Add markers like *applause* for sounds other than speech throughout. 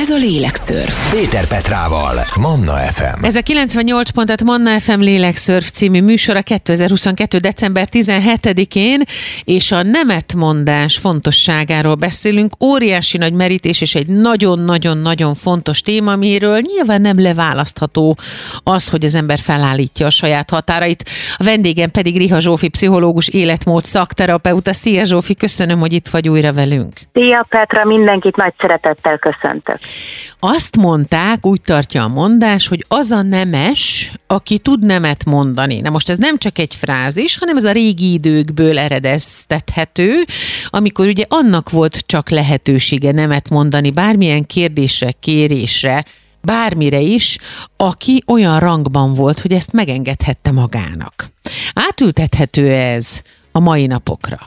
Ez a Lélekszörf. Péter Petrával, Manna FM. Ez a 98 pontat Manna FM Lélekszörf című műsora 2022. december 17-én, és a nemetmondás fontosságáról beszélünk. Óriási nagy merítés, és egy nagyon-nagyon-nagyon fontos téma, amiről nyilván nem leválasztható az, hogy az ember felállítja a saját határait. A vendégem pedig Riha Zsófi, pszichológus, életmód szakterapeuta. Szia Zsófi, köszönöm, hogy itt vagy újra velünk. Szia Petra, mindenkit nagy szeretettel köszöntök. Azt mondták, úgy tartja a mondás, hogy az a nemes, aki tud nemet mondani. Na most ez nem csak egy frázis, hanem ez a régi időkből eredeztethető, amikor ugye annak volt csak lehetősége nemet mondani bármilyen kérdésre, kérésre, bármire is, aki olyan rangban volt, hogy ezt megengedhette magának. Átültethető ez a mai napokra?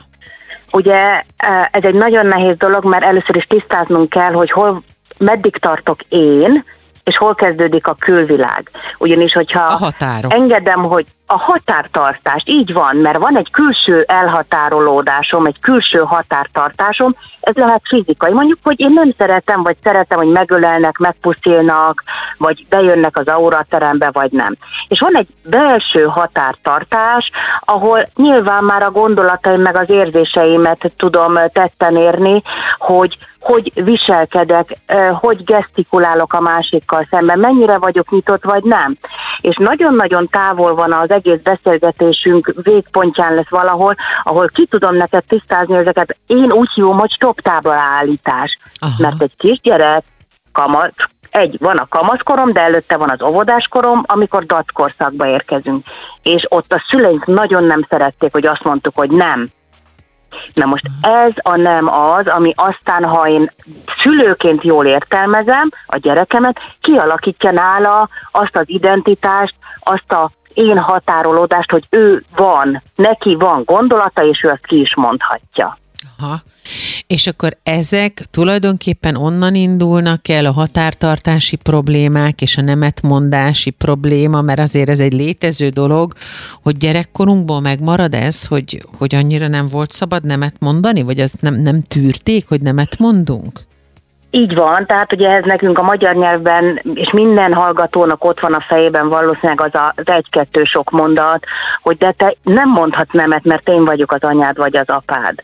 Ugye ez egy nagyon nehéz dolog, mert először is tisztáznunk kell, hogy hol, meddig tartok én, és hol kezdődik a külvilág. Ugyanis, hogyha A határok. engedem, hogy a határtartást, így van, mert van egy külső elhatárolódásom, egy külső határtartásom, ez lehet fizikai. Mondjuk, hogy én nem szeretem, vagy szeretem, hogy megölelnek, megpuszilnak, vagy bejönnek az auraterembe, vagy nem. És van egy belső határtartás, ahol nyilván már a gondolataim meg az érzéseimet tudom tetten érni, hogy hogy viselkedek, hogy gesztikulálok a másikkal szemben, mennyire vagyok nyitott, vagy nem. És nagyon-nagyon távol van az egész beszélgetésünk végpontján lesz valahol, ahol ki tudom neked tisztázni ezeket. Én úgy hívom, hogy stop állítás. Aha. Mert egy kisgyerek, kamat, egy, van a kamaszkorom, de előtte van az óvodáskorom, amikor dackorszakba érkezünk. És ott a szüleink nagyon nem szerették, hogy azt mondtuk, hogy nem. Na most ez a nem az, ami aztán, ha én szülőként jól értelmezem a gyerekemet, kialakítja nála azt az identitást, azt a én határolódást, hogy ő van, neki van gondolata, és ő azt ki is mondhatja. Aha. És akkor ezek tulajdonképpen onnan indulnak el a határtartási problémák és a nemetmondási probléma, mert azért ez egy létező dolog, hogy gyerekkorunkból megmarad ez, hogy, hogy annyira nem volt szabad nemet mondani, vagy azt nem, nem tűrték, hogy nemet mondunk? Így van, tehát ugye ez nekünk a magyar nyelvben, és minden hallgatónak ott van a fejében valószínűleg az a, az egy-kettő sok mondat, hogy de te nem mondhat nemet, mert én vagyok az anyád vagy az apád.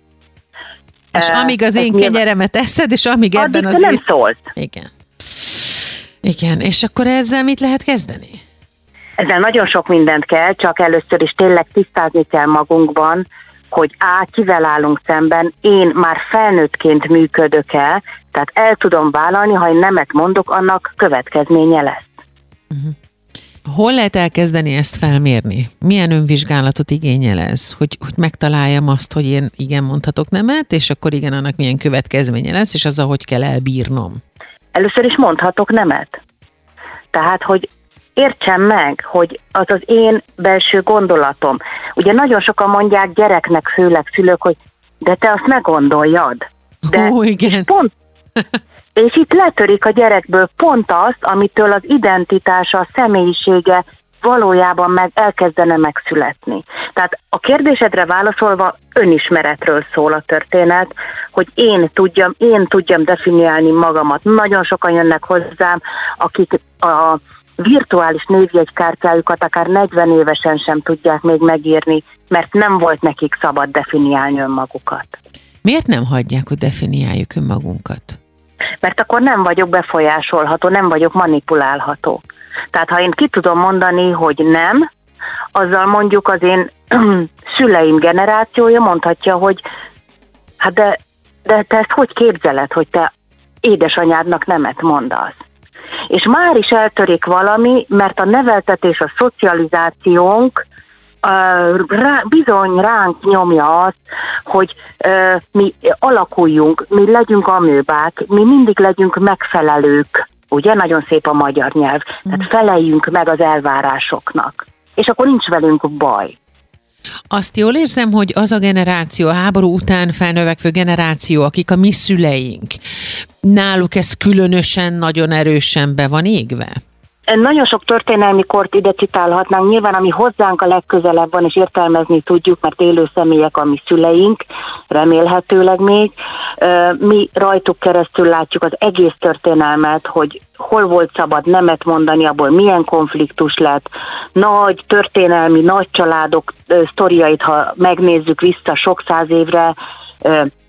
És Eh, amíg az én kenyeremet eszed, és amíg ebben az... nem él- szólsz. Igen. Igen, és akkor ezzel mit lehet kezdeni? Ezzel nagyon sok mindent kell, csak először is tényleg tisztázni kell magunkban, hogy A, kivel állunk szemben, én már felnőttként működök el, tehát el tudom vállalni, ha én nemet mondok, annak következménye lesz. Hol lehet elkezdeni ezt felmérni? Milyen önvizsgálatot igényel ez? Hogy, hogy megtaláljam azt, hogy én igen mondhatok nemet, és akkor igen, annak milyen következménye lesz, és azzal hogy kell elbírnom. Először is mondhatok nemet. Tehát, hogy értsem meg, hogy az az én belső gondolatom. Ugye nagyon sokan mondják gyereknek, főleg szülők, hogy de te azt megondoljad. De Ó, igen. Pont, *laughs* és itt letörik a gyerekből pont azt, amitől az identitása, a személyisége valójában meg elkezdene megszületni. Tehát a kérdésedre válaszolva önismeretről szól a történet, hogy én tudjam, én tudjam definiálni magamat. Nagyon sokan jönnek hozzám, akik a virtuális névjegykártyájukat akár 40 évesen sem tudják még megírni, mert nem volt nekik szabad definiálni önmagukat. Miért nem hagyják, hogy definiáljuk önmagunkat? mert akkor nem vagyok befolyásolható, nem vagyok manipulálható. Tehát ha én ki tudom mondani, hogy nem, azzal mondjuk az én *clears throat* szüleim generációja mondhatja, hogy hát de, de te ezt hogy képzeled, hogy te édesanyádnak nemet mondasz? És már is eltörik valami, mert a neveltetés, a szocializációnk uh, rá, bizony ránk nyomja azt, hogy uh, mi alakuljunk, mi legyünk amőbák, mi mindig legyünk megfelelők. Ugye nagyon szép a magyar nyelv. Tehát feleljünk meg az elvárásoknak. És akkor nincs velünk baj. Azt jól érzem, hogy az a generáció, a háború után felnövekvő generáció, akik a mi szüleink, náluk ez különösen nagyon erősen be van égve? nagyon sok történelmi kort ide citálhatnánk, nyilván ami hozzánk a legközelebb van, és értelmezni tudjuk, mert élő személyek a mi szüleink, remélhetőleg még. Mi rajtuk keresztül látjuk az egész történelmet, hogy hol volt szabad nemet mondani, abból milyen konfliktus lett, nagy történelmi, nagy családok sztoriait, ha megnézzük vissza sok száz évre,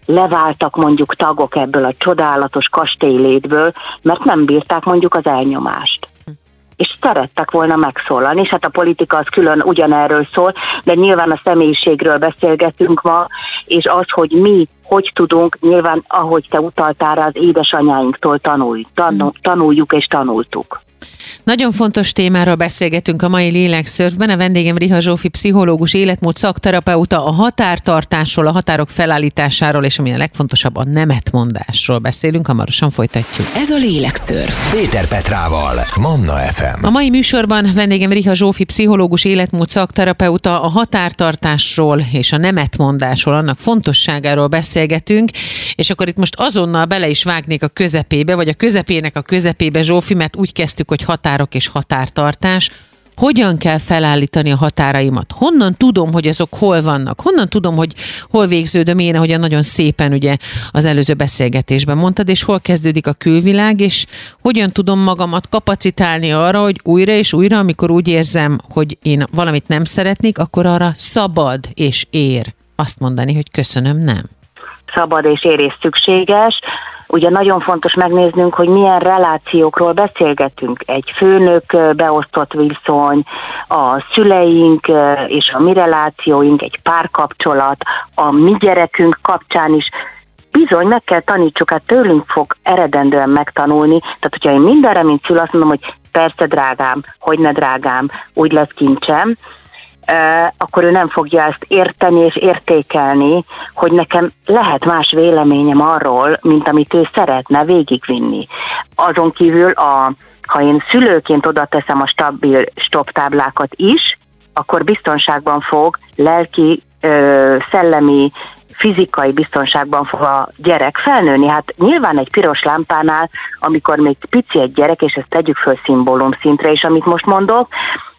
leváltak mondjuk tagok ebből a csodálatos kastélylétből, mert nem bírták mondjuk az elnyomást. És szerettek volna megszólalni, és hát a politika az külön ugyanerről szól, de nyilván a személyiségről beszélgetünk ma, és az, hogy mi hogy tudunk, nyilván ahogy te utaltál rá, az édesanyáinktól tanulj, tanul, tanuljuk és tanultuk. Nagyon fontos témáról beszélgetünk a mai Lélekszörfben. A vendégem Riha Zsófi, pszichológus, életmód szakterapeuta, a határtartásról, a határok felállításáról, és ami a legfontosabb, a nemetmondásról beszélünk. Hamarosan folytatjuk. Ez a Lélekszörf. Péter Petrával, Manna FM. A mai műsorban vendégem Riha Zsófi, pszichológus, életmód szakterapeuta, a határtartásról és a nemetmondásról, annak fontosságáról beszélgetünk, és akkor itt most azonnal bele is vágnék a közepébe, vagy a közepének a közepébe, Zsófi, mert úgy kezdtük, hogy határok és határtartás, hogyan kell felállítani a határaimat? Honnan tudom, hogy azok hol vannak? Honnan tudom, hogy hol végződöm én, ahogyan nagyon szépen ugye az előző beszélgetésben mondtad, és hol kezdődik a külvilág, és hogyan tudom magamat kapacitálni arra, hogy újra és újra, amikor úgy érzem, hogy én valamit nem szeretnék, akkor arra szabad és ér azt mondani, hogy köszönöm, nem. Szabad és ér és szükséges ugye nagyon fontos megnéznünk, hogy milyen relációkról beszélgetünk. Egy főnök beosztott viszony, a szüleink és a mi relációink, egy párkapcsolat, a mi gyerekünk kapcsán is bizony meg kell tanítsuk, hát tőlünk fog eredendően megtanulni. Tehát, hogyha én mindenre, mint szül, azt mondom, hogy persze drágám, hogy ne drágám, úgy lesz kincsem, akkor ő nem fogja ezt érteni és értékelni, hogy nekem lehet más véleményem arról, mint amit ő szeretne végigvinni. Azon kívül, a, ha én szülőként oda teszem a stabil stoptáblákat is, akkor biztonságban fog lelki, szellemi, fizikai biztonságban fog a gyerek felnőni. Hát nyilván egy piros lámpánál, amikor még pici egy gyerek, és ezt tegyük föl szimbólum szintre, és amit most mondok,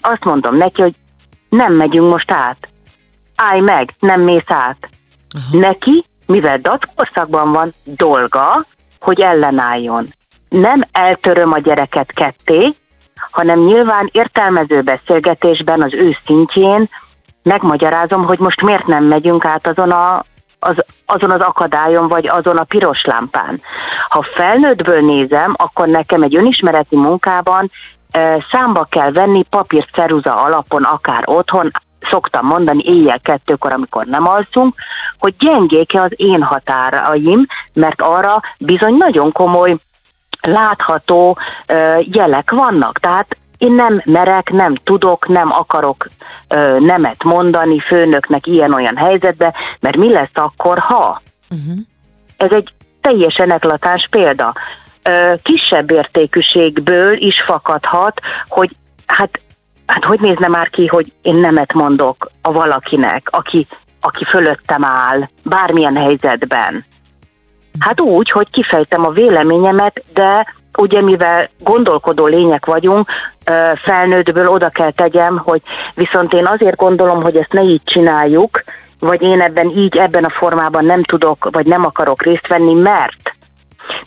azt mondom neki, hogy nem megyünk most át. Állj meg, nem mész át. Aha. Neki, mivel dackorszakban van dolga, hogy ellenálljon. Nem eltöröm a gyereket ketté, hanem nyilván értelmező beszélgetésben az ő szintjén megmagyarázom, hogy most miért nem megyünk át azon a, az, azon az akadályon, vagy azon a piros lámpán. Ha felnőttből nézem, akkor nekem egy önismereti munkában számba kell venni papír ceruza alapon, akár otthon, szoktam mondani éjjel kettőkor, amikor nem alszunk, hogy gyengéke az én határaim, mert arra bizony nagyon komoly látható jelek vannak. Tehát én nem merek, nem tudok, nem akarok ö, nemet mondani főnöknek ilyen-olyan helyzetbe, mert mi lesz akkor, ha? Uh-huh. Ez egy teljesen eklatáns példa kisebb értékűségből is fakadhat, hogy hát, hát hogy nézne már ki, hogy én nemet mondok a valakinek, aki, aki fölöttem áll, bármilyen helyzetben. Hát úgy, hogy kifejtem a véleményemet, de ugye mivel gondolkodó lények vagyunk, felnőttből oda kell tegyem, hogy viszont én azért gondolom, hogy ezt ne így csináljuk, vagy én ebben így, ebben a formában nem tudok, vagy nem akarok részt venni, mert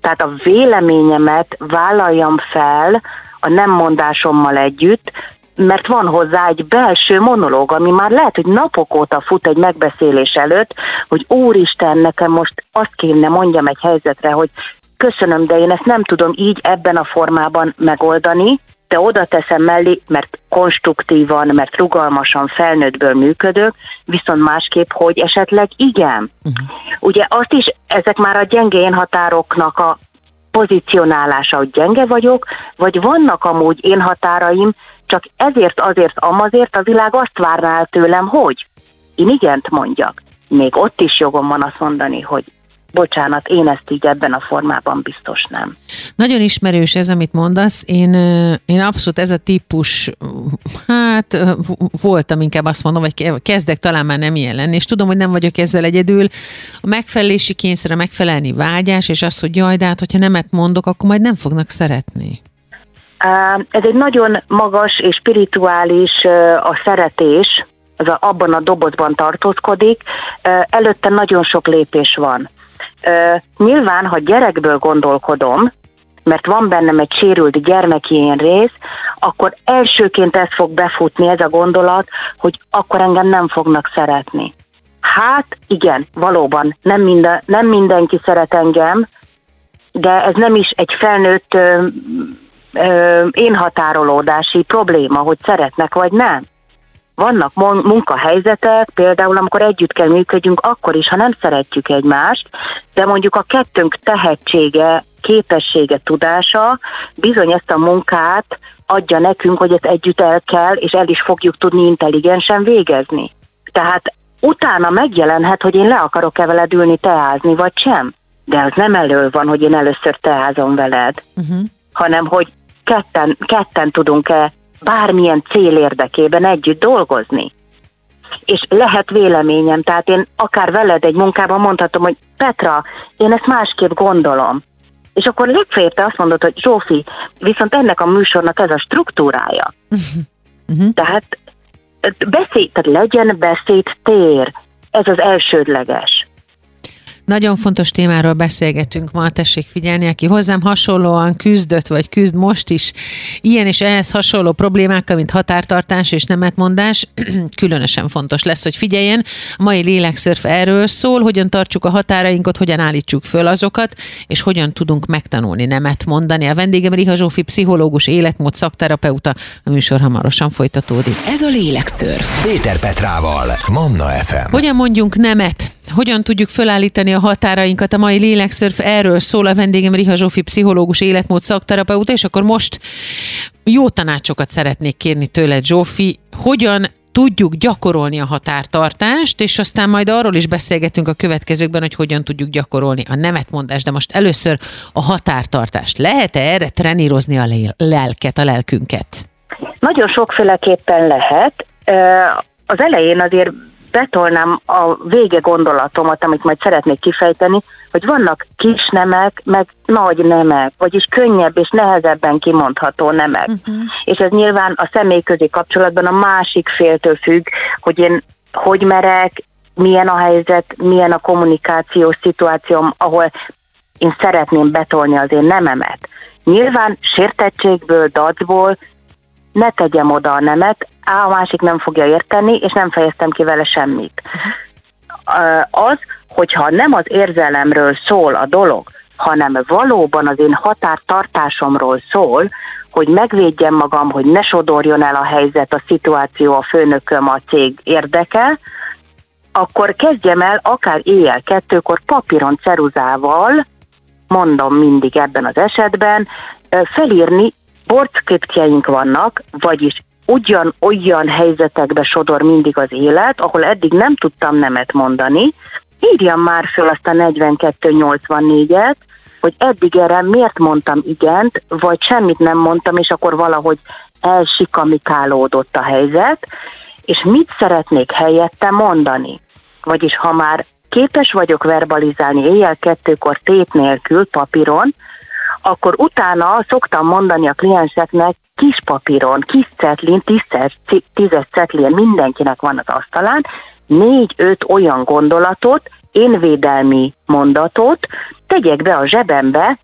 tehát a véleményemet vállaljam fel a nem mondásommal együtt, mert van hozzá egy belső monológ, ami már lehet, hogy napok óta fut egy megbeszélés előtt, hogy úristen, nekem most azt kéne mondjam egy helyzetre, hogy köszönöm, de én ezt nem tudom így ebben a formában megoldani, de oda teszem mellé, mert konstruktívan, mert rugalmasan felnőttből működök, viszont másképp, hogy esetleg igen. Uh-huh. Ugye azt is, ezek már a gyenge én határoknak a pozícionálása, hogy gyenge vagyok, vagy vannak amúgy én határaim, csak ezért, azért, amazért a világ azt várná el tőlem, hogy én igent mondjak. Még ott is jogom van azt mondani, hogy bocsánat, én ezt így ebben a formában biztos nem. Nagyon ismerős ez, amit mondasz. Én, én abszolút ez a típus, hát voltam inkább azt mondom, vagy kezdek talán már nem ilyen lenni, és tudom, hogy nem vagyok ezzel egyedül. A megfelelési kényszer, a megfelelni vágyás, és az, hogy jaj, de hát, hogyha nemet mondok, akkor majd nem fognak szeretni. Ez egy nagyon magas és spirituális a szeretés, az a, abban a dobozban tartózkodik, előtte nagyon sok lépés van. Nyilván, ha gyerekből gondolkodom, mert van bennem egy sérült gyermeki én rész, akkor elsőként ez fog befutni, ez a gondolat, hogy akkor engem nem fognak szeretni. Hát igen, valóban nem, minden, nem mindenki szeret engem, de ez nem is egy felnőtt ö, ö, énhatárolódási probléma, hogy szeretnek vagy nem. Vannak munkahelyzetek, például amikor együtt kell működjünk, akkor is, ha nem szeretjük egymást, de mondjuk a kettőnk tehetsége, képessége, tudása bizony ezt a munkát adja nekünk, hogy ezt együtt el kell, és el is fogjuk tudni intelligensen végezni. Tehát utána megjelenhet, hogy én le akarok-e veled ülni teázni, vagy sem. De az nem elő van, hogy én először teázom veled, uh-huh. hanem hogy ketten, ketten tudunk-e bármilyen cél érdekében együtt dolgozni. És lehet véleményem, tehát én akár veled egy munkában mondhatom, hogy Petra, én ezt másképp gondolom. És akkor legfeljebb te azt mondod, hogy Zsófi, viszont ennek a műsornak ez a struktúrája. Uh-huh. *laughs* Tehát beszéd, tehát legyen beszéd tér. Ez az elsődleges. Nagyon fontos témáról beszélgetünk ma, tessék figyelni, aki hozzám hasonlóan küzdött, vagy küzd most is, ilyen és ehhez hasonló problémákkal, mint határtartás és nemetmondás, *clears throat* különösen fontos lesz, hogy figyeljen. A mai lélekszörf erről szól, hogyan tartsuk a határainkat, hogyan állítsuk föl azokat, és hogyan tudunk megtanulni nemet mondani. A vendégem Riha Zsófi, pszichológus, életmód szakterapeuta. A műsor hamarosan folytatódik. Ez a lélekszörf. Péter Petrával, Manna FM. Hogyan mondjunk nemet? Hogyan tudjuk fölállítani a határainkat? A mai lélekszörf erről szól a vendégem Riha Zsófi, pszichológus, életmód szakterapeuta, és akkor most jó tanácsokat szeretnék kérni tőled, Zsófi. Hogyan tudjuk gyakorolni a határtartást, és aztán majd arról is beszélgetünk a következőkben, hogy hogyan tudjuk gyakorolni a nemetmondást, de most először a határtartást. Lehet-e erre trenírozni a lelket, a lelkünket? Nagyon sokféleképpen lehet. Az elején azért betolnám a vége gondolatomat, amit majd szeretnék kifejteni, hogy vannak kis nemek, meg nagy nemek, vagyis könnyebb és nehezebben kimondható nemek. Uh-huh. És ez nyilván a személy közé kapcsolatban a másik féltől függ, hogy én hogy merek, milyen a helyzet, milyen a kommunikációs szituációm, ahol én szeretném betolni az én nememet. Nyilván sértettségből, dacból ne tegyem oda a nemet, a másik nem fogja érteni, és nem fejeztem ki vele semmit. Az, hogyha nem az érzelemről szól a dolog, hanem valóban az én határtartásomról szól, hogy megvédjem magam, hogy ne sodorjon el a helyzet, a szituáció, a főnököm, a cég érdeke, akkor kezdjem el akár éjjel kettőkor papíron ceruzával, mondom mindig ebben az esetben, felírni sportszkriptjeink vannak, vagyis ugyan olyan helyzetekbe sodor mindig az élet, ahol eddig nem tudtam nemet mondani, írjam már föl azt a 42-84-et, hogy eddig erre miért mondtam igent, vagy semmit nem mondtam, és akkor valahogy elsikamikálódott a helyzet, és mit szeretnék helyette mondani. Vagyis ha már képes vagyok verbalizálni éjjel kettőkor tét nélkül papíron, akkor utána szoktam mondani a klienseknek kis papíron, kis cetlin, tízes, tízes cetlin, mindenkinek van az asztalán, négy-öt olyan gondolatot, énvédelmi mondatot tegyek be a zsebembe,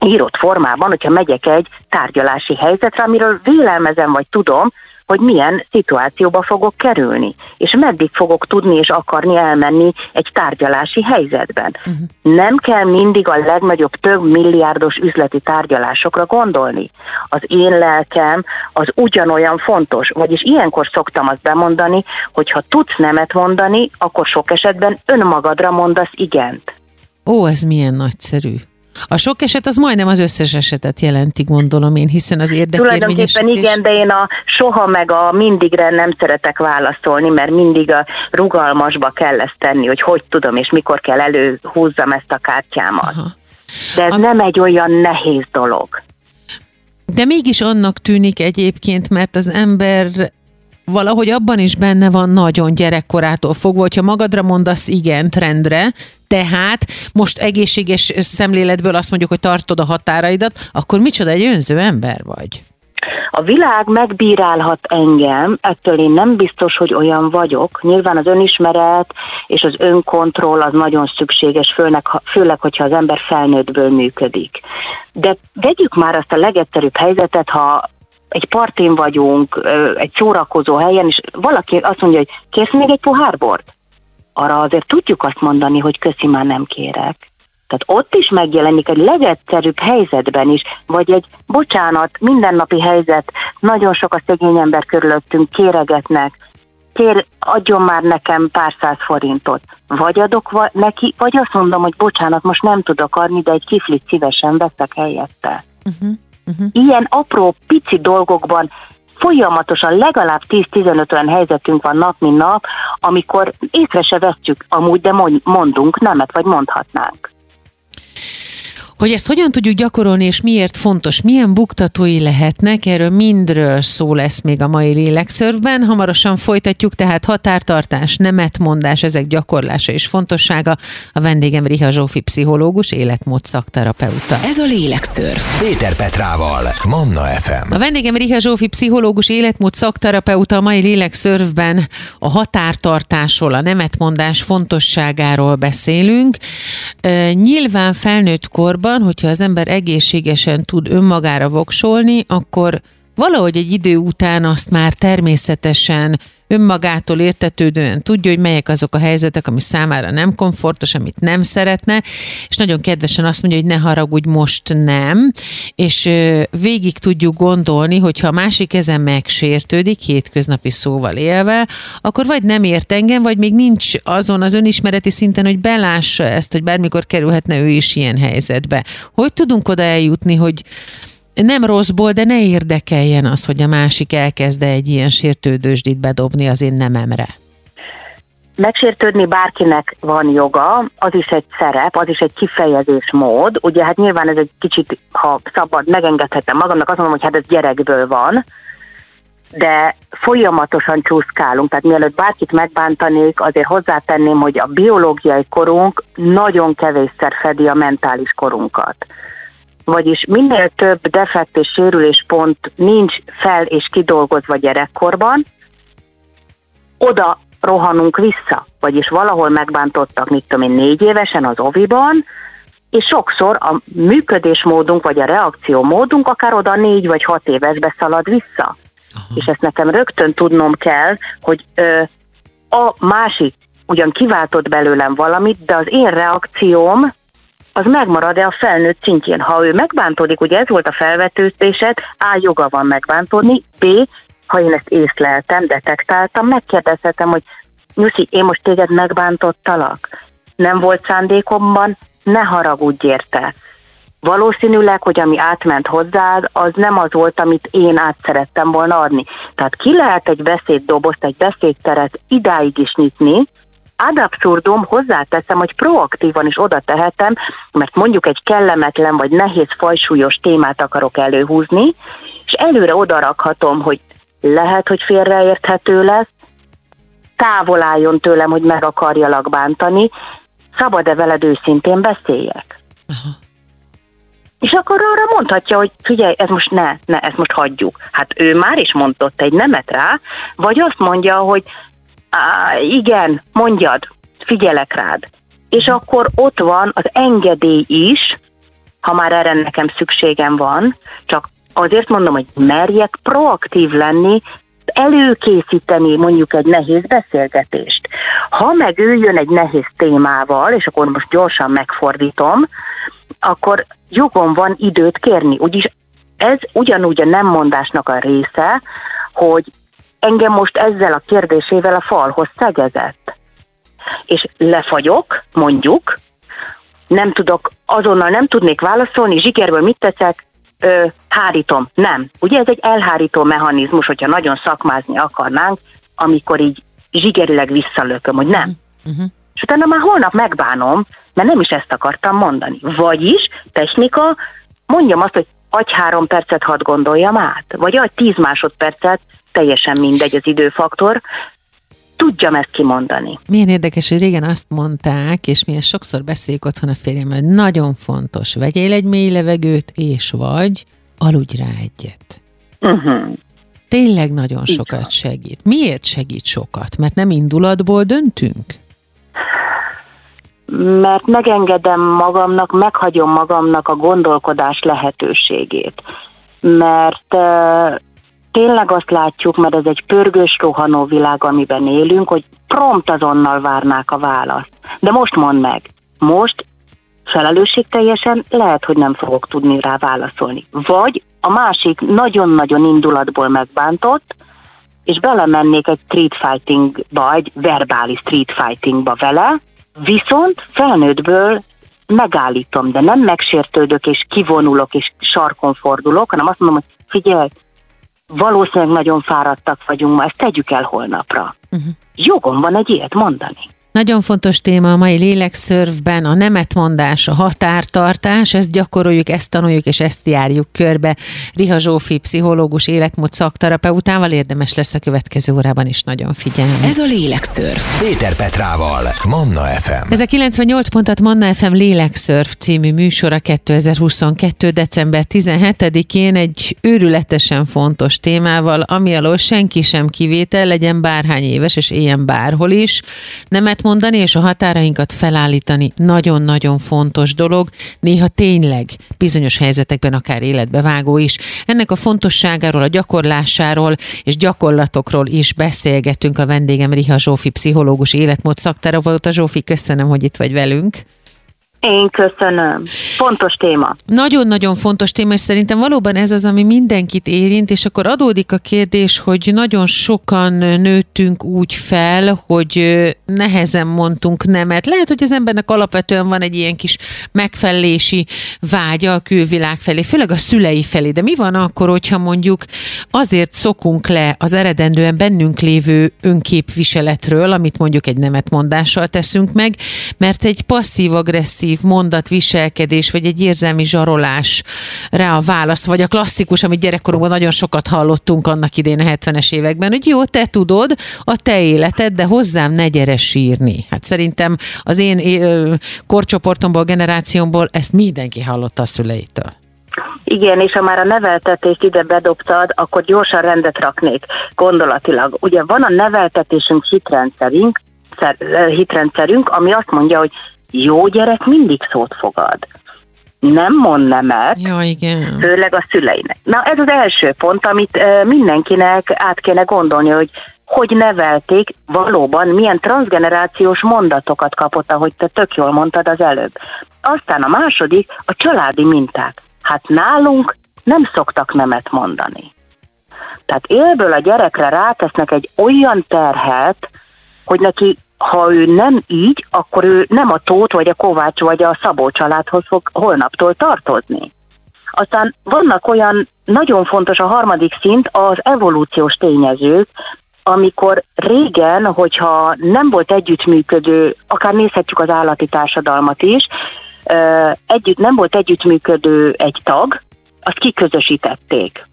írott formában, hogyha megyek egy tárgyalási helyzetre, amiről vélelmezem vagy tudom, hogy milyen szituációba fogok kerülni, és meddig fogok tudni és akarni elmenni egy tárgyalási helyzetben. Uh-huh. Nem kell mindig a legnagyobb több milliárdos üzleti tárgyalásokra gondolni. Az én lelkem az ugyanolyan fontos, vagyis ilyenkor szoktam azt bemondani, hogy ha tudsz nemet mondani, akkor sok esetben önmagadra mondasz igent. Ó, ez milyen nagyszerű. A sok eset az majdnem az összes esetet jelenti, gondolom én, hiszen az érdekérvényesítés... Tulajdonképpen igen, de én a soha meg a mindigre nem szeretek válaszolni, mert mindig a rugalmasba kell ezt tenni, hogy hogy tudom és mikor kell előhúzzam ezt a kártyámat. Aha. De ez a... nem egy olyan nehéz dolog. De mégis annak tűnik egyébként, mert az ember valahogy abban is benne van nagyon gyerekkorától fogva, hogyha magadra mondasz igen trendre, tehát most egészséges szemléletből azt mondjuk, hogy tartod a határaidat, akkor micsoda egy önző ember vagy. A világ megbírálhat engem, ettől én nem biztos, hogy olyan vagyok. Nyilván az önismeret és az önkontroll az nagyon szükséges, főleg, főleg hogyha az ember felnőttből működik. De vegyük már azt a legegyszerűbb helyzetet, ha egy partin vagyunk, egy szórakozó helyen, és valaki azt mondja, hogy kérsz még egy pohár bort? Arra azért tudjuk azt mondani, hogy köszi, már nem kérek. Tehát ott is megjelenik egy legegyszerűbb helyzetben is, vagy egy bocsánat, mindennapi helyzet, nagyon sok a szegény ember körülöttünk, kéregetnek, kér, adjon már nekem pár száz forintot. Vagy adok neki, vagy azt mondom, hogy bocsánat, most nem tudok adni, de egy kiflit szívesen veszek helyette. Uh-huh. Uh-huh. Ilyen apró, pici dolgokban folyamatosan legalább 10-15 olyan helyzetünk van nap, mint nap, amikor észre se vesztjük amúgy, de mondunk nemet, vagy mondhatnánk. Hogy ezt hogyan tudjuk gyakorolni, és miért fontos, milyen buktatói lehetnek, erről mindről szó lesz még a mai lélekszörvben. Hamarosan folytatjuk, tehát határtartás, nemetmondás, ezek gyakorlása és fontossága. A vendégem Riha Zsófi, pszichológus, életmód szakterapeuta. Ez a lélekszörv. Péter Petrával, Manna FM. A vendégem Riha Zsófi, pszichológus, életmód szakterapeuta. A mai lélekszörvben a határtartásról, a nemetmondás fontosságáról beszélünk. Nyilván felnőtt korban van, hogyha az ember egészségesen tud önmagára voksolni, akkor valahogy egy idő után azt már természetesen önmagától értetődően tudja, hogy melyek azok a helyzetek, ami számára nem komfortos, amit nem szeretne, és nagyon kedvesen azt mondja, hogy ne haragudj, most nem, és végig tudjuk gondolni, hogyha a másik ezen megsértődik, hétköznapi szóval élve, akkor vagy nem ért engem, vagy még nincs azon az önismereti szinten, hogy belássa ezt, hogy bármikor kerülhetne ő is ilyen helyzetbe. Hogy tudunk oda eljutni, hogy nem rosszból, de ne érdekeljen az, hogy a másik elkezde egy ilyen sértődősdit bedobni az én nememre. Megsértődni bárkinek van joga, az is egy szerep, az is egy kifejezés mód. Ugye hát nyilván ez egy kicsit, ha szabad, megengedhetem magamnak, azt mondom, hogy hát ez gyerekből van, de folyamatosan csúszkálunk, tehát mielőtt bárkit megbántanék, azért hozzátenném, hogy a biológiai korunk nagyon kevésszer fedi a mentális korunkat vagyis minél több defekt és sérüléspont nincs fel és kidolgozva gyerekkorban, oda rohanunk vissza, vagyis valahol megbántottak, mit tudom én, négy évesen az oviban, és sokszor a működésmódunk vagy a reakciómódunk akár oda négy vagy hat évesbe szalad vissza. Aha. És ezt nekem rögtön tudnom kell, hogy ö, a másik ugyan kiváltott belőlem valamit, de az én reakcióm az megmarad-e a felnőtt szintjén. Ha ő megbántódik, ugye ez volt a felvetőzésed, A. joga van megbántódni, B. ha én ezt észleltem, detektáltam, megkérdezhetem, hogy Nyuszi, én most téged megbántottalak? Nem volt szándékomban, ne haragudj érte. Valószínűleg, hogy ami átment hozzád, az nem az volt, amit én át szerettem volna adni. Tehát ki lehet egy beszéddobozt, egy beszédteret idáig is nyitni, ad abszurdum hozzáteszem, hogy proaktívan is oda tehetem, mert mondjuk egy kellemetlen vagy nehéz fajsúlyos témát akarok előhúzni, és előre oda rakhatom, hogy lehet, hogy félreérthető lesz, távol álljon tőlem, hogy meg akarjalak bántani, szabad-e veled őszintén beszéljek? Aha. És akkor arra mondhatja, hogy figyelj, ez most ne, ne, ezt most hagyjuk. Hát ő már is mondott egy nemet rá, vagy azt mondja, hogy Igen, mondjad, figyelek rád. És akkor ott van az engedély is, ha már erre nekem szükségem van, csak azért mondom, hogy merjek proaktív lenni, előkészíteni mondjuk egy nehéz beszélgetést. Ha meg ő jön egy nehéz témával, és akkor most gyorsan megfordítom, akkor jogom van időt kérni. Úgyis ez ugyanúgy a nem mondásnak a része, hogy engem most ezzel a kérdésével a falhoz szegezett. És lefagyok, mondjuk, nem tudok, azonnal nem tudnék válaszolni, zsigerből mit teszek, ö, hárítom. Nem. Ugye ez egy elhárító mechanizmus, hogyha nagyon szakmázni akarnánk, amikor így zsigerileg visszalököm, hogy nem. Uh-huh. És utána már holnap megbánom, mert nem is ezt akartam mondani. Vagyis, technika, mondjam azt, hogy adj három percet, hadd gondoljam át, vagy adj tíz másodpercet, teljesen mindegy az időfaktor, tudjam ezt kimondani. Milyen érdekes, hogy régen azt mondták, és mi ezt sokszor beszéljük otthon a férjem, hogy nagyon fontos, vegyél egy mély levegőt, és vagy aludj rá egyet. Uh-huh. Tényleg nagyon sokat segít. Miért segít sokat? Mert nem indulatból döntünk? Mert megengedem magamnak, meghagyom magamnak a gondolkodás lehetőségét. Mert uh, tényleg azt látjuk, mert ez egy pörgős, rohanó világ, amiben élünk, hogy prompt azonnal várnák a választ. De most mondd meg, most felelősségteljesen lehet, hogy nem fogok tudni rá válaszolni. Vagy a másik nagyon-nagyon indulatból megbántott, és belemennék egy street fightingba, egy verbális street fightingba vele, viszont felnőttből megállítom, de nem megsértődök és kivonulok és sarkon fordulok, hanem azt mondom, hogy figyelj, valószínűleg nagyon fáradtak vagyunk ma, ezt tegyük el holnapra. Uh-huh. Jogom van egy ilyet mondani. Nagyon fontos téma a mai lélekszörvben a nemetmondás, a határtartás, ezt gyakoroljuk, ezt tanuljuk és ezt járjuk körbe. Riha Zsófi, pszichológus, életmód szakterapeutával érdemes lesz a következő órában is nagyon figyelni. Ez a lélekszörv. Péter Petrával, Manna FM. Ez a 98 pontat Manna FM Lélekszörv című műsora 2022. december 17-én egy őrületesen fontos témával, ami alól senki sem kivétel, legyen bárhány éves és éljen bárhol is. Nemet mondani és a határainkat felállítani nagyon-nagyon fontos dolog, néha tényleg bizonyos helyzetekben akár életbevágó is. Ennek a fontosságáról, a gyakorlásáról és gyakorlatokról is beszélgetünk a vendégem Riha Zsófi, pszichológus, életmód szakterapeuta. Zsófi, köszönöm, hogy itt vagy velünk. Én köszönöm. Fontos téma. Nagyon-nagyon fontos téma, és szerintem valóban ez az, ami mindenkit érint, és akkor adódik a kérdés, hogy nagyon sokan nőttünk úgy fel, hogy nehezen mondtunk nemet. Lehet, hogy az embernek alapvetően van egy ilyen kis megfelelési vágya a külvilág felé, főleg a szülei felé. De mi van akkor, hogyha mondjuk azért szokunk le az eredendően bennünk lévő önképviseletről, amit mondjuk egy nemetmondással teszünk meg, mert egy passzív-agresszív agresszív mondat, viselkedés, vagy egy érzelmi zsarolás rá a válasz, vagy a klasszikus, amit gyerekkorunkban nagyon sokat hallottunk annak idén a 70-es években, hogy jó, te tudod, a te életed, de hozzám ne gyere sírni. Hát szerintem az én korcsoportomból, generációmból ezt mindenki hallotta a szüleitől. Igen, és ha már a neveltetést ide bedobtad, akkor gyorsan rendet raknék gondolatilag. Ugye van a neveltetésünk hitrendszerünk, hitrendszerünk, ami azt mondja, hogy jó gyerek mindig szót fogad. Nem mond nemet, ja, igen. főleg a szüleinek. Na ez az első pont, amit mindenkinek át kéne gondolni, hogy hogy nevelték, valóban milyen transgenerációs mondatokat kapott, ahogy te tök jól mondtad az előbb. Aztán a második, a családi minták. Hát nálunk nem szoktak nemet mondani. Tehát élből a gyerekre rátesznek egy olyan terhet, hogy neki ha ő nem így, akkor ő nem a Tóth, vagy a Kovács, vagy a Szabó családhoz fog holnaptól tartozni. Aztán vannak olyan nagyon fontos a harmadik szint, az evolúciós tényezők, amikor régen, hogyha nem volt együttműködő, akár nézhetjük az állati társadalmat is, együtt, nem volt együttműködő egy tag, azt kiközösítették.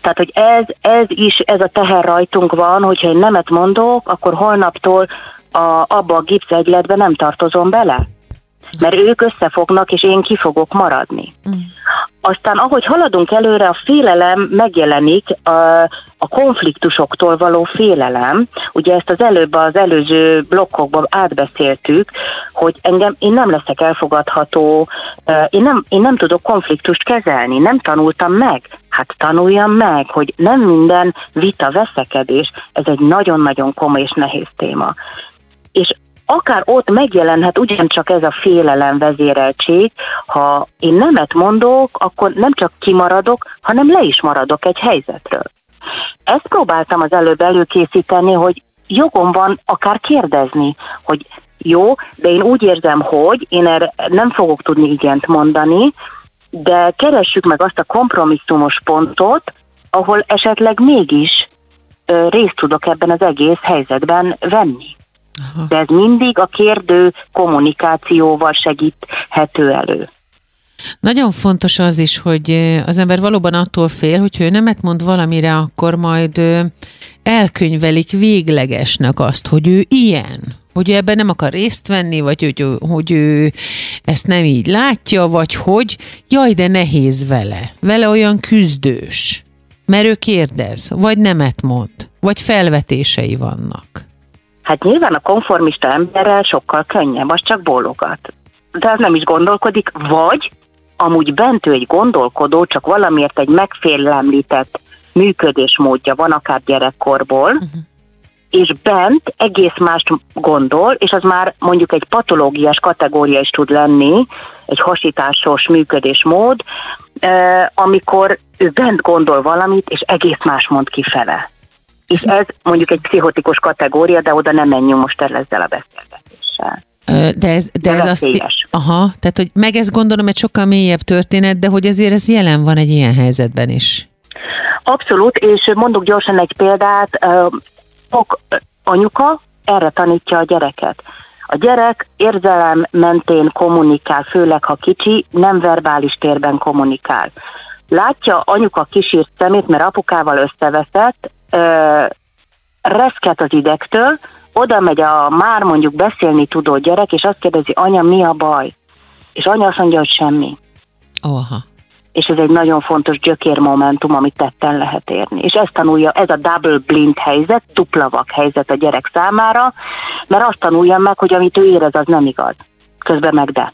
Tehát, hogy ez, ez is, ez a teher rajtunk van, hogyha én nemet mondok, akkor holnaptól a, abba a gipszegyletbe nem tartozom bele. Mert ők összefognak, és én ki fogok maradni. Mm. Aztán, ahogy haladunk előre, a félelem megjelenik, a, a konfliktusoktól való félelem. Ugye ezt az előbb az előző blokkokban átbeszéltük, hogy engem én nem leszek elfogadható, én nem, én nem tudok konfliktust kezelni, nem tanultam meg. Hát tanuljam meg, hogy nem minden vita veszekedés, ez egy nagyon-nagyon komoly és nehéz téma és akár ott megjelenhet ugyancsak ez a félelem vezéreltség, ha én nemet mondok, akkor nem csak kimaradok, hanem le is maradok egy helyzetről. Ezt próbáltam az előbb előkészíteni, hogy jogom van akár kérdezni, hogy jó, de én úgy érzem, hogy én erre nem fogok tudni igent mondani, de keressük meg azt a kompromisszumos pontot, ahol esetleg mégis részt tudok ebben az egész helyzetben venni. Aha. De ez mindig a kérdő kommunikációval segíthető elő. Nagyon fontos az is, hogy az ember valóban attól fél, hogy ő nemet mond valamire, akkor majd elkönyvelik véglegesnek azt, hogy ő ilyen, hogy ő ebben nem akar részt venni, vagy hogy, hogy ő ezt nem így látja, vagy hogy, jaj, de nehéz vele. Vele olyan küzdős. Mert ő kérdez, vagy nemet mond, vagy felvetései vannak. Hát nyilván a konformista emberrel sokkal könnyebb, az csak bólogat. De az nem is gondolkodik, vagy amúgy bent ő egy gondolkodó, csak valamiért egy megfélemlített működésmódja van, akár gyerekkorból, uh-huh. És bent egész mást gondol, és az már mondjuk egy patológiás kategória is tud lenni, egy hasításos működésmód, amikor ő bent gondol valamit, és egész más mond kifele. És ez mondjuk egy pszichotikus kategória, de oda nem menjünk most el ezzel a beszélgetéssel. De ez, de ez azt... Aha, tehát hogy meg ezt gondolom egy sokkal mélyebb történet, de hogy azért ez jelen van egy ilyen helyzetben is. Abszolút, és mondok gyorsan egy példát. Ok, anyuka erre tanítja a gyereket. A gyerek érzelem mentén kommunikál, főleg ha kicsi, nem verbális térben kommunikál. Látja anyuka kisírt szemét, mert apukával összeveszett, reszket az idegtől, oda megy a már mondjuk beszélni tudó gyerek, és azt kérdezi, anya, mi a baj? És anya azt mondja, hogy semmi. Oha. És ez egy nagyon fontos gyökérmomentum, amit tetten lehet érni. És ezt tanulja, ez a double blind helyzet, dupla vak helyzet a gyerek számára, mert azt tanulja meg, hogy amit ő érez, az nem igaz. Közben meg de.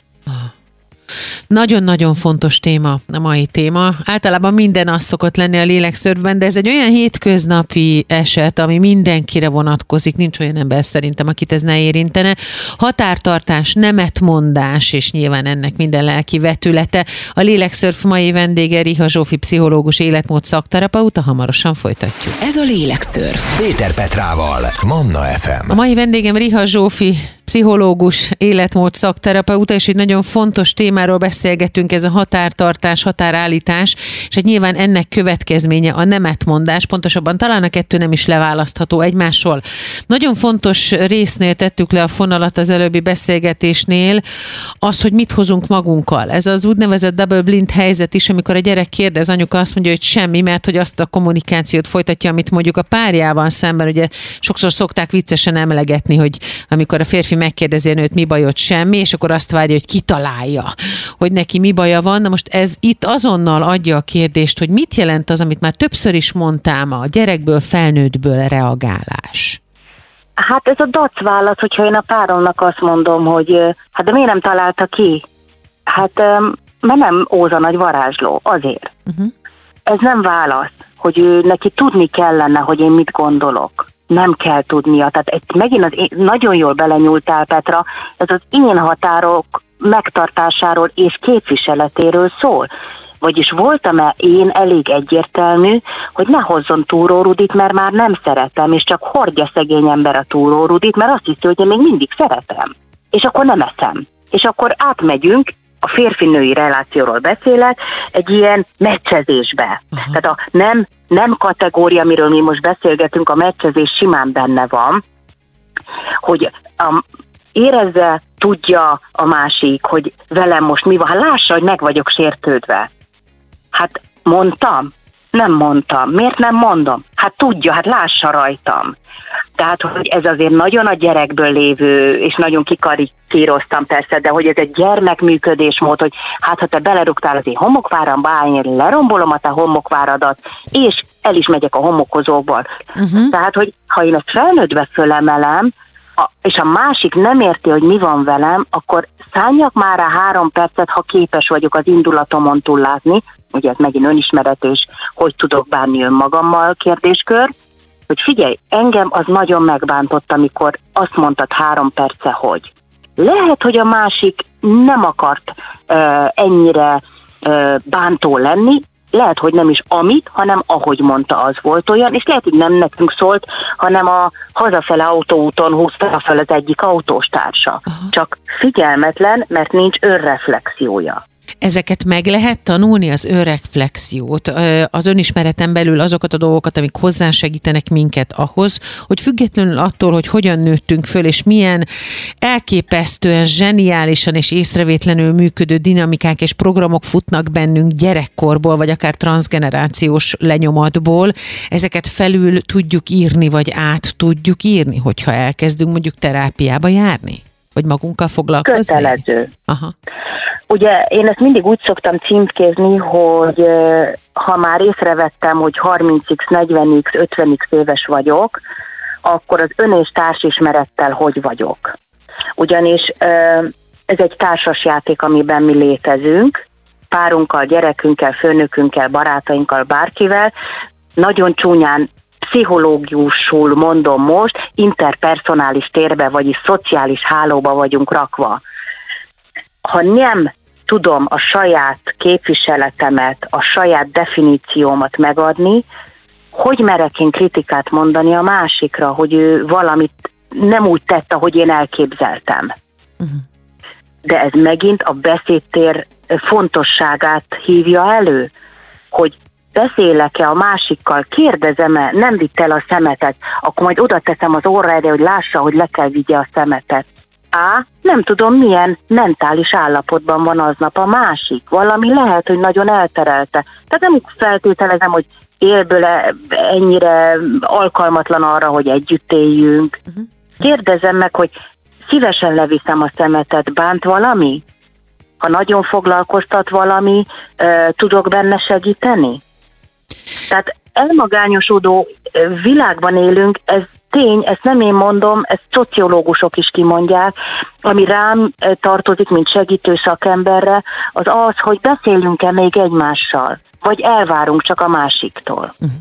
Nagyon-nagyon fontos téma a mai téma. Általában minden az szokott lenni a lélekszörvben, de ez egy olyan hétköznapi eset, ami mindenkire vonatkozik. Nincs olyan ember szerintem, akit ez ne érintene. Határtartás, nemetmondás, és nyilván ennek minden lelki vetülete. A lélekszörf mai vendége Riha Zsófi pszichológus, életmód szakterapeuta. Hamarosan folytatjuk. Ez a lélekszörf. Péter Petrával, Manna FM. A mai vendégem Riha Zsófi, pszichológus, életmód szakterapeuta, és egy nagyon fontos témáról beszélgetünk, ez a határtartás, határállítás, és hát nyilván ennek következménye a nemetmondás, pontosabban talán a kettő nem is leválasztható egymásról. Nagyon fontos résznél tettük le a fonalat az előbbi beszélgetésnél, az, hogy mit hozunk magunkkal. Ez az úgynevezett double blind helyzet is, amikor a gyerek kérdez, anyuka azt mondja, hogy semmi, mert hogy azt a kommunikációt folytatja, amit mondjuk a párjával szemben, ugye sokszor szokták viccesen emlegetni, hogy amikor a férfi megkérdezi a nőt, mi bajod, semmi, és akkor azt várja, hogy kitalálja, hogy neki mi baja van. Na most ez itt azonnal adja a kérdést, hogy mit jelent az, amit már többször is mondtam, a gyerekből, felnőttből reagálás. Hát ez a dac válasz, hogyha én a páromnak azt mondom, hogy hát de miért nem találta ki? Hát mert nem Óza nagy varázsló, azért. Uh-huh. Ez nem válasz, hogy ő neki tudni kellene, hogy én mit gondolok nem kell tudnia. Tehát egy, megint az én, nagyon jól belenyúltál, Petra, ez az én határok megtartásáról és képviseletéről szól. Vagyis voltam-e én elég egyértelmű, hogy ne hozzon túrórudit, mert már nem szeretem, és csak hordja szegény ember a túrórudit, mert azt hiszi, hogy én még mindig szeretem. És akkor nem eszem. És akkor átmegyünk a férfi-női relációról beszélek, egy ilyen meccsezésbe. Uh-huh. Tehát a nem, nem kategória, amiről mi most beszélgetünk, a meccsezés simán benne van, hogy a, érezze, tudja a másik, hogy velem most mi van. Hát lássa, hogy meg vagyok sértődve. Hát mondtam? Nem mondtam. Miért nem mondom? Hát tudja, hát lássa rajtam. Tehát, hogy ez azért nagyon a gyerekből lévő, és nagyon kikarikíroztam persze, de hogy ez egy gyermekműködésmód, hogy hát ha te belerugtál az én homokváramba, én lerombolom a te homokváradat, és el is megyek a homokozóból. Uh-huh. Tehát, hogy ha én ezt felnőttbe fölemelem, a, és a másik nem érti, hogy mi van velem, akkor szálljak már rá három percet, ha képes vagyok az indulatomon túl látni, ugye ez megint önismeret és hogy tudok bánni önmagammal kérdéskör, hogy figyelj, engem az nagyon megbántott, amikor azt mondtad három perce, hogy. Lehet, hogy a másik nem akart uh, ennyire uh, bántó lenni, lehet, hogy nem is amit, hanem ahogy mondta, az volt olyan, és lehet, hogy nem nekünk szólt, hanem a hazafele autóúton húzta fel az egyik autóstársa. Aha. Csak figyelmetlen, mert nincs önreflexiója. Ezeket meg lehet tanulni, az önreflexiót, az önismereten belül azokat a dolgokat, amik hozzásegítenek minket ahhoz, hogy függetlenül attól, hogy hogyan nőttünk föl, és milyen elképesztően, zseniálisan és észrevétlenül működő dinamikák és programok futnak bennünk gyerekkorból, vagy akár transgenerációs lenyomatból, ezeket felül tudjuk írni, vagy át tudjuk írni, hogyha elkezdünk mondjuk terápiába járni? Vagy magunkkal foglalkozni? Kötelező. Aha. Ugye én ezt mindig úgy szoktam címkézni, hogy ha már észrevettem, hogy 30x, 40x, 50x éves vagyok, akkor az ön és társismerettel hogy vagyok. Ugyanis ez egy társasjáték, amiben mi létezünk, párunkkal, gyerekünkkel, főnökünkkel, barátainkkal, bárkivel, nagyon csúnyán pszichológiusul mondom most, interpersonális térbe, vagyis szociális hálóba vagyunk rakva. Ha nem tudom a saját képviseletemet, a saját definíciómat megadni, hogy merek én kritikát mondani a másikra, hogy ő valamit nem úgy tett, ahogy én elképzeltem. Uh-huh. De ez megint a beszédtér fontosságát hívja elő, hogy beszélek-e a másikkal, kérdezem-e, nem vitt el a szemetet, akkor majd oda teszem az orra erre, hogy lássa, hogy le kell vigye a szemetet. A. Nem tudom, milyen mentális állapotban van aznap a másik. Valami lehet, hogy nagyon elterelte. Tehát nem feltételezem, hogy élből ennyire alkalmatlan arra, hogy együtt éljünk. Uh-huh. Kérdezem meg, hogy szívesen leviszem a szemetet, bánt valami? Ha nagyon foglalkoztat valami, tudok benne segíteni? Tehát elmagányosodó világban élünk, ez tény, ezt nem én mondom, ezt szociológusok is kimondják, ami rám tartozik, mint segítő szakemberre, az az, hogy beszélünk-e még egymással, vagy elvárunk csak a másiktól. Uh-huh.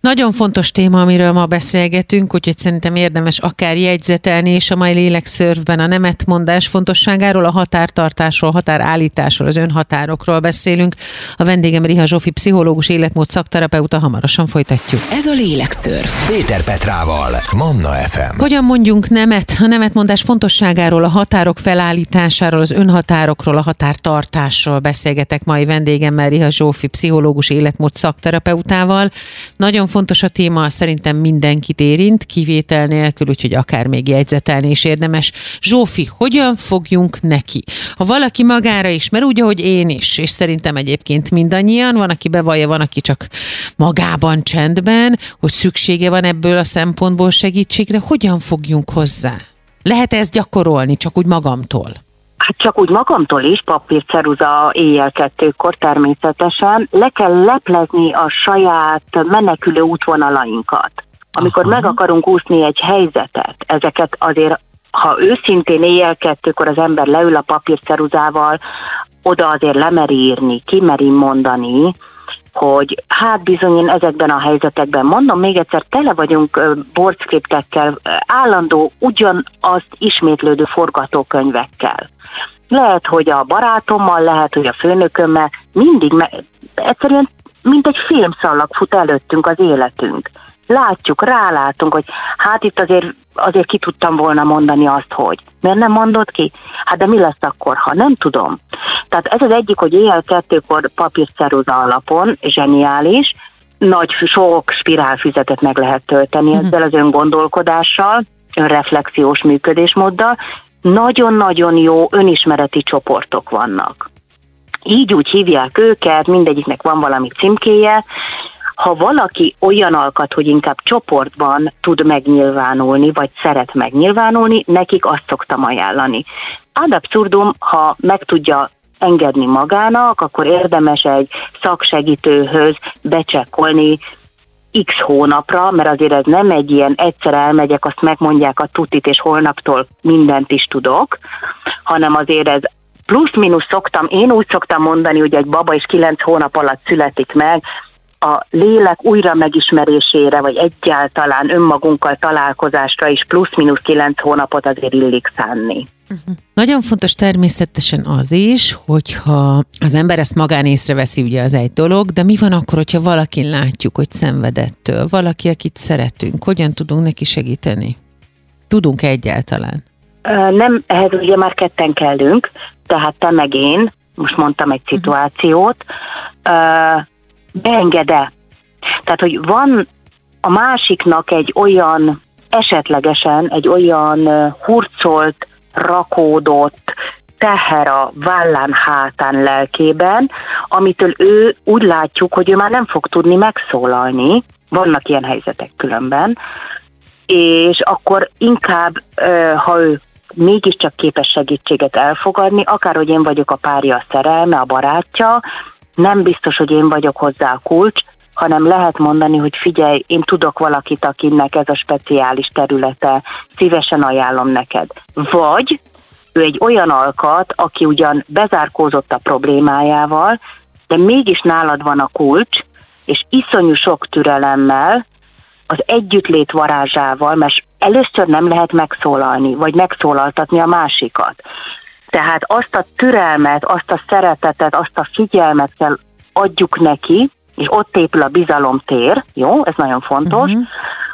Nagyon fontos téma, amiről ma beszélgetünk, úgyhogy szerintem érdemes akár jegyzetelni, és a mai lélekszörvben a nemetmondás fontosságáról, a határtartásról, határállításról, az önhatárokról beszélünk. A vendégem Riha Zsófi, pszichológus, életmód szakterapeuta, hamarosan folytatjuk. Ez a lélekszörv. Péter Petrával, Manna FM. Hogyan mondjunk nemet? A nemetmondás fontosságáról, a határok felállításáról, az önhatárokról, a határtartásról beszélgetek mai vendégemmel, Riha Zsófi, pszichológus, életmód szakterapeutával. Nagyon fontos a téma, szerintem mindenkit érint, kivétel nélkül, úgyhogy akár még jegyzetelni is érdemes. Zsófi, hogyan fogjunk neki? Ha valaki magára is, mert úgy, ahogy én is, és szerintem egyébként mindannyian, van, aki bevallja, van, aki csak magában, csendben, hogy szüksége van ebből a szempontból segítségre, hogyan fogjunk hozzá? Lehet ezt gyakorolni, csak úgy magamtól? Hát csak úgy magamtól is, papírceruza éjjel kettőkor természetesen, le kell leplezni a saját menekülő útvonalainkat. Amikor Aha. meg akarunk úszni egy helyzetet, ezeket azért, ha őszintén éjjel kettőkor az ember leül a papírceruzával, oda azért lemeri írni, kimeri mondani, hogy hát bizony én ezekben a helyzetekben, mondom még egyszer, tele vagyunk bordskriptekkel, állandó ugyanazt ismétlődő forgatókönyvekkel. Lehet, hogy a barátommal, lehet, hogy a főnökömmel, mindig, me- egyszerűen mint egy filmszallag fut előttünk az életünk. Látjuk, rálátunk, hogy hát itt azért, azért ki tudtam volna mondani azt, hogy. Miért nem mondod ki? Hát de mi lesz akkor, ha nem tudom? Tehát ez az egyik, hogy éjjel kettőkor papírceruza alapon, zseniális, nagy, sok spirálfüzetet meg lehet tölteni uh-huh. ezzel az öngondolkodással, önreflexiós működésmóddal, nagyon-nagyon jó önismereti csoportok vannak. Így úgy hívják őket, mindegyiknek van valami címkéje, ha valaki olyan alkat, hogy inkább csoportban tud megnyilvánulni, vagy szeret megnyilvánulni, nekik azt szoktam ajánlani. Ad abszurdum, ha meg tudja engedni magának, akkor érdemes egy szaksegítőhöz becsekkolni x hónapra, mert azért ez nem egy ilyen egyszer elmegyek, azt megmondják a tutit, és holnaptól mindent is tudok, hanem azért ez plusz-minusz szoktam, én úgy szoktam mondani, hogy egy baba is kilenc hónap alatt születik meg, a lélek újra megismerésére, vagy egyáltalán önmagunkkal találkozásra is plusz-minusz kilenc hónapot azért illik szánni. Uh-huh. Nagyon fontos természetesen az is, hogyha az ember ezt magán észreveszi, ugye az egy dolog, de mi van akkor, hogyha valakin látjuk, hogy szenvedettől, valaki, akit szeretünk, hogyan tudunk neki segíteni? Tudunk egyáltalán? Nem, ehhez ugye már ketten kellünk, tehát te meg én, most mondtam egy mhm. szituációt, beenged-e? Tehát, hogy van a másiknak egy olyan, esetlegesen egy olyan hurcolt, rakódott teher a vállán, hátán, lelkében, amitől ő úgy látjuk, hogy ő már nem fog tudni megszólalni, vannak ilyen helyzetek különben, és akkor inkább, ha ő mégiscsak képes segítséget elfogadni, akárhogy én vagyok a párja, a szerelme, a barátja, nem biztos, hogy én vagyok hozzá a kulcs, hanem lehet mondani, hogy figyelj, én tudok valakit, akinek ez a speciális területe, szívesen ajánlom neked. Vagy ő egy olyan alkat, aki ugyan bezárkózott a problémájával, de mégis nálad van a kulcs, és iszonyú sok türelemmel, az együttlét varázsával, mert először nem lehet megszólalni, vagy megszólaltatni a másikat. Tehát azt a türelmet, azt a szeretetet, azt a figyelmet kell adjuk neki, és ott épül a bizalomtér, jó, ez nagyon fontos, uh-huh.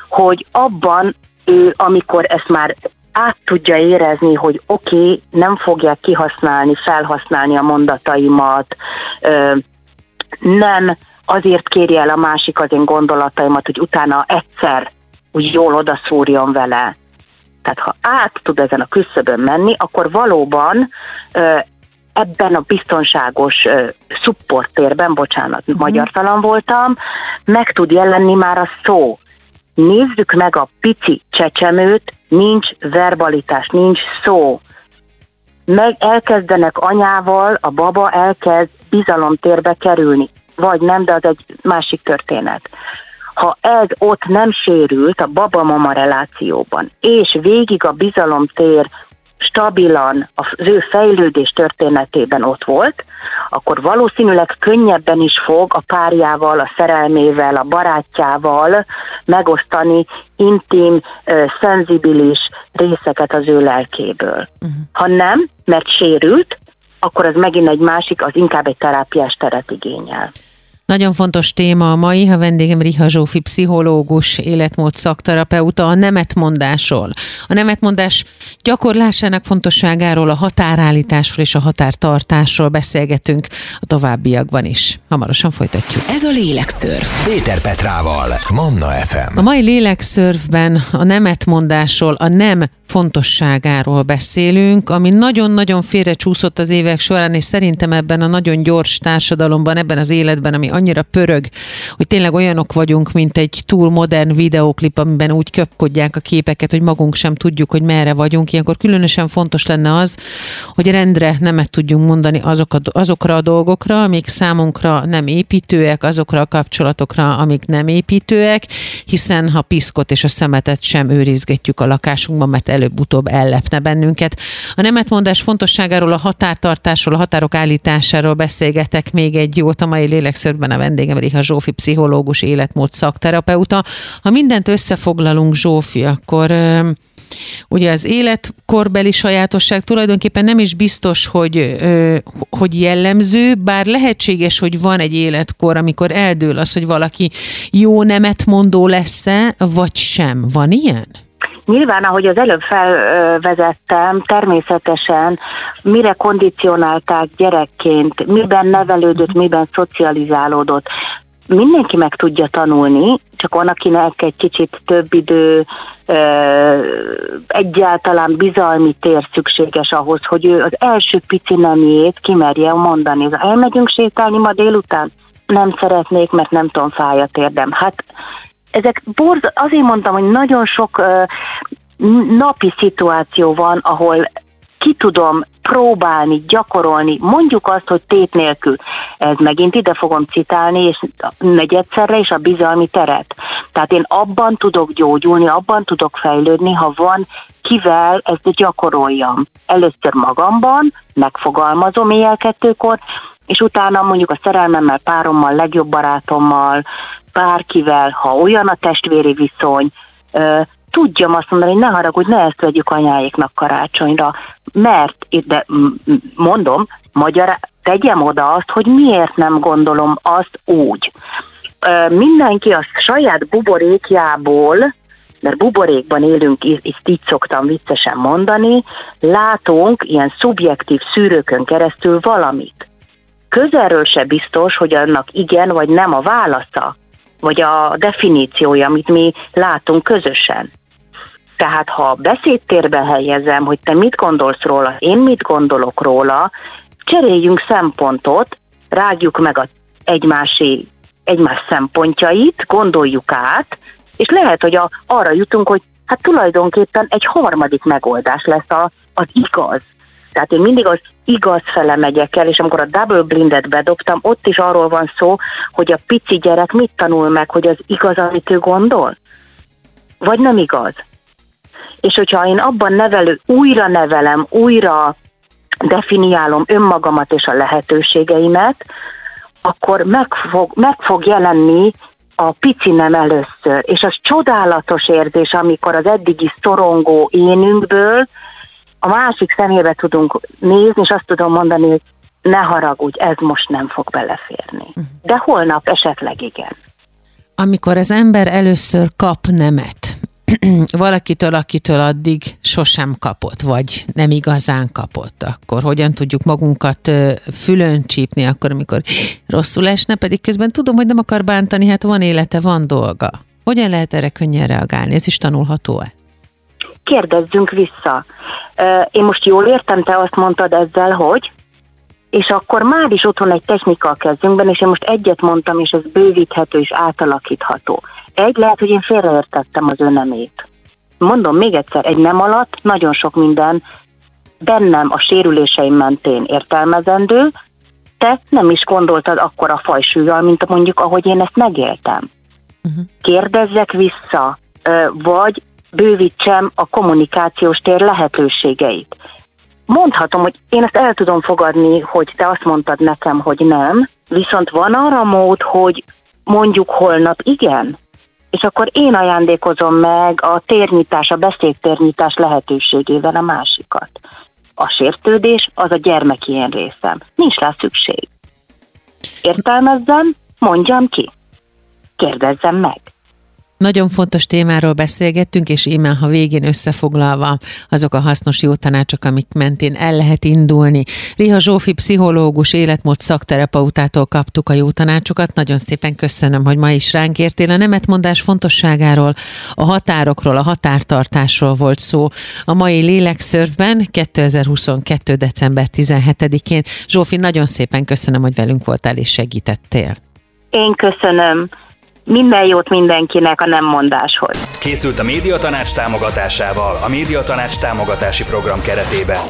hogy abban ő, amikor ezt már át tudja érezni, hogy oké, okay, nem fogják kihasználni, felhasználni a mondataimat, ö, nem azért kérje el a másik az én gondolataimat, hogy utána egyszer úgy jól odaszúrjon vele. Tehát ha át tud ezen a küszöbön menni, akkor valóban ebben a biztonságos uh, szupporttérben, bocsánat, uh-huh. magyartalan voltam, meg tud jelenni már a szó. Nézzük meg a pici csecsemőt, nincs verbalitás, nincs szó. Meg elkezdenek anyával, a baba elkezd bizalomtérbe kerülni. Vagy nem, de az egy másik történet. Ha ez ott nem sérült a baba-mama relációban, és végig a bizalomtér stabilan az ő fejlődés történetében ott volt, akkor valószínűleg könnyebben is fog a párjával, a szerelmével, a barátjával megosztani intim, szenzibilis részeket az ő lelkéből. Uh-huh. Ha nem, mert sérült, akkor az megint egy másik, az inkább egy terápiás teret igényel. Nagyon fontos téma a mai, ha vendégem Riha Zsófi, pszichológus, életmód szakterapeuta, a nemetmondásról. A nemetmondás gyakorlásának fontosságáról, a határállításról és a határtartásról beszélgetünk a továbbiakban is. Hamarosan folytatjuk. Ez a Lélekszörf. Péter Petrával, Manna FM. A mai Lélekszörfben a nemetmondásról, a nem fontosságáról beszélünk, ami nagyon-nagyon félrecsúszott az évek során, és szerintem ebben a nagyon gyors társadalomban, ebben az életben, ami annyira pörög, hogy tényleg olyanok vagyunk, mint egy túl modern videóklip, amiben úgy köpkodják a képeket, hogy magunk sem tudjuk, hogy merre vagyunk. Ilyenkor különösen fontos lenne az, hogy rendre nemet tudjunk mondani azok a, azokra a dolgokra, amik számunkra nem építőek, azokra a kapcsolatokra, amik nem építőek, hiszen ha piszkot és a szemetet sem őrizgetjük a lakásunkban, mert előbb-utóbb ellepne bennünket. A nemetmondás fontosságáról, a határtartásról, a határok állításáról beszélgetek még egy jót a mai lélekszörben a vendégem Riha Zsófi, pszichológus, életmód szakterapeuta. Ha mindent összefoglalunk, Zsófi, akkor ugye az életkorbeli sajátosság tulajdonképpen nem is biztos, hogy, hogy jellemző, bár lehetséges, hogy van egy életkor, amikor eldől az, hogy valaki jó nemet mondó lesz-e, vagy sem. Van ilyen? Nyilván, ahogy az előbb felvezettem, természetesen mire kondicionálták gyerekként, miben nevelődött, miben szocializálódott, mindenki meg tudja tanulni, csak van, akinek egy kicsit több idő, egyáltalán bizalmi tér szükséges ahhoz, hogy ő az első pici nemjét kimerje mondani. Elmegyünk sétálni ma délután? Nem szeretnék, mert nem tudom, fáj a térdem. Hát ezek borz, azért mondtam, hogy nagyon sok napi szituáció van, ahol ki tudom próbálni, gyakorolni, mondjuk azt, hogy tét nélkül. Ez megint ide fogom citálni, és negyedszerre is a bizalmi teret. Tehát én abban tudok gyógyulni, abban tudok fejlődni, ha van kivel ezt gyakoroljam. Először magamban, megfogalmazom éjjel kettőkor, és utána mondjuk a szerelmemmel, párommal, legjobb barátommal, bárkivel, ha olyan a testvéri viszony, tudjam azt mondani, hogy ne haragudj, ne ezt vegyük anyáéknak karácsonyra, mert, de mondom, magyar, tegyem oda azt, hogy miért nem gondolom azt úgy. Mindenki a saját buborékjából, mert buborékban élünk, ezt így szoktam viccesen mondani, látunk ilyen szubjektív szűrőkön keresztül valamit. Közelről se biztos, hogy annak igen vagy nem a válasza, vagy a definíciója, amit mi látunk közösen. Tehát ha beszédtérbe helyezem, hogy te mit gondolsz róla, én mit gondolok róla, cseréljünk szempontot, rágjuk meg a egymási, egymás szempontjait, gondoljuk át, és lehet, hogy a, arra jutunk, hogy hát tulajdonképpen egy harmadik megoldás lesz a az igaz. Tehát én mindig az igaz fele megyek el, és amikor a double blindet bedobtam, ott is arról van szó, hogy a pici gyerek mit tanul meg, hogy az igaz, amit ő gondol? Vagy nem igaz? És hogyha én abban nevelő, újra nevelem, újra definiálom önmagamat és a lehetőségeimet, akkor meg fog, meg fog jelenni a pici nem először. És az csodálatos érzés, amikor az eddigi szorongó énünkből a másik szemébe tudunk nézni, és azt tudom mondani, hogy ne haragudj, ez most nem fog beleférni. Mhm. De holnap esetleg igen. Amikor az ember először kap nemet, *clears throat* valakitől, akitől addig sosem kapott, vagy nem igazán kapott, akkor hogyan tudjuk magunkat fülön csípni, akkor, amikor rosszul esne, pedig közben tudom, hogy nem akar bántani, hát van élete, van dolga. Hogyan lehet erre könnyen reagálni? Ez is tanulható-e? Kérdezzünk vissza. Én most jól értem, te azt mondtad ezzel, hogy és akkor már is otthon egy technika a kezünkben, és én most egyet mondtam, és ez bővíthető és átalakítható. Egy, lehet, hogy én félreértettem az önemét. Mondom még egyszer, egy nem alatt nagyon sok minden bennem a sérüléseim mentén értelmezendő, te nem is gondoltad akkor a fajsúlyjal, mint mondjuk ahogy én ezt megéltem. Uh-huh. Kérdezzek vissza, vagy bővítsem a kommunikációs tér lehetőségeit. Mondhatom, hogy én ezt el tudom fogadni, hogy te azt mondtad nekem, hogy nem, viszont van arra mód, hogy mondjuk holnap igen, és akkor én ajándékozom meg a térnyitás, a beszédtérnyitás lehetőségével a másikat. A sértődés az a gyermeki én részem. Nincs rá szükség. Értelmezzem, mondjam ki. Kérdezzem meg. Nagyon fontos témáról beszélgettünk, és íme, ha végén összefoglalva azok a hasznos jó tanácsok, amik mentén el lehet indulni. Riha Zsófi pszichológus, életmód szakterapeutától kaptuk a jó tanácsokat. Nagyon szépen köszönöm, hogy ma is ránk értél. A nemetmondás fontosságáról, a határokról, a határtartásról volt szó a mai lélekszörfben 2022. december 17-én. Zsófi, nagyon szépen köszönöm, hogy velünk voltál és segítettél. Én köszönöm. Minden jót mindenkinek a nem mondáshoz. Készült a Médiatanács támogatásával a Médiatanács támogatási program keretében.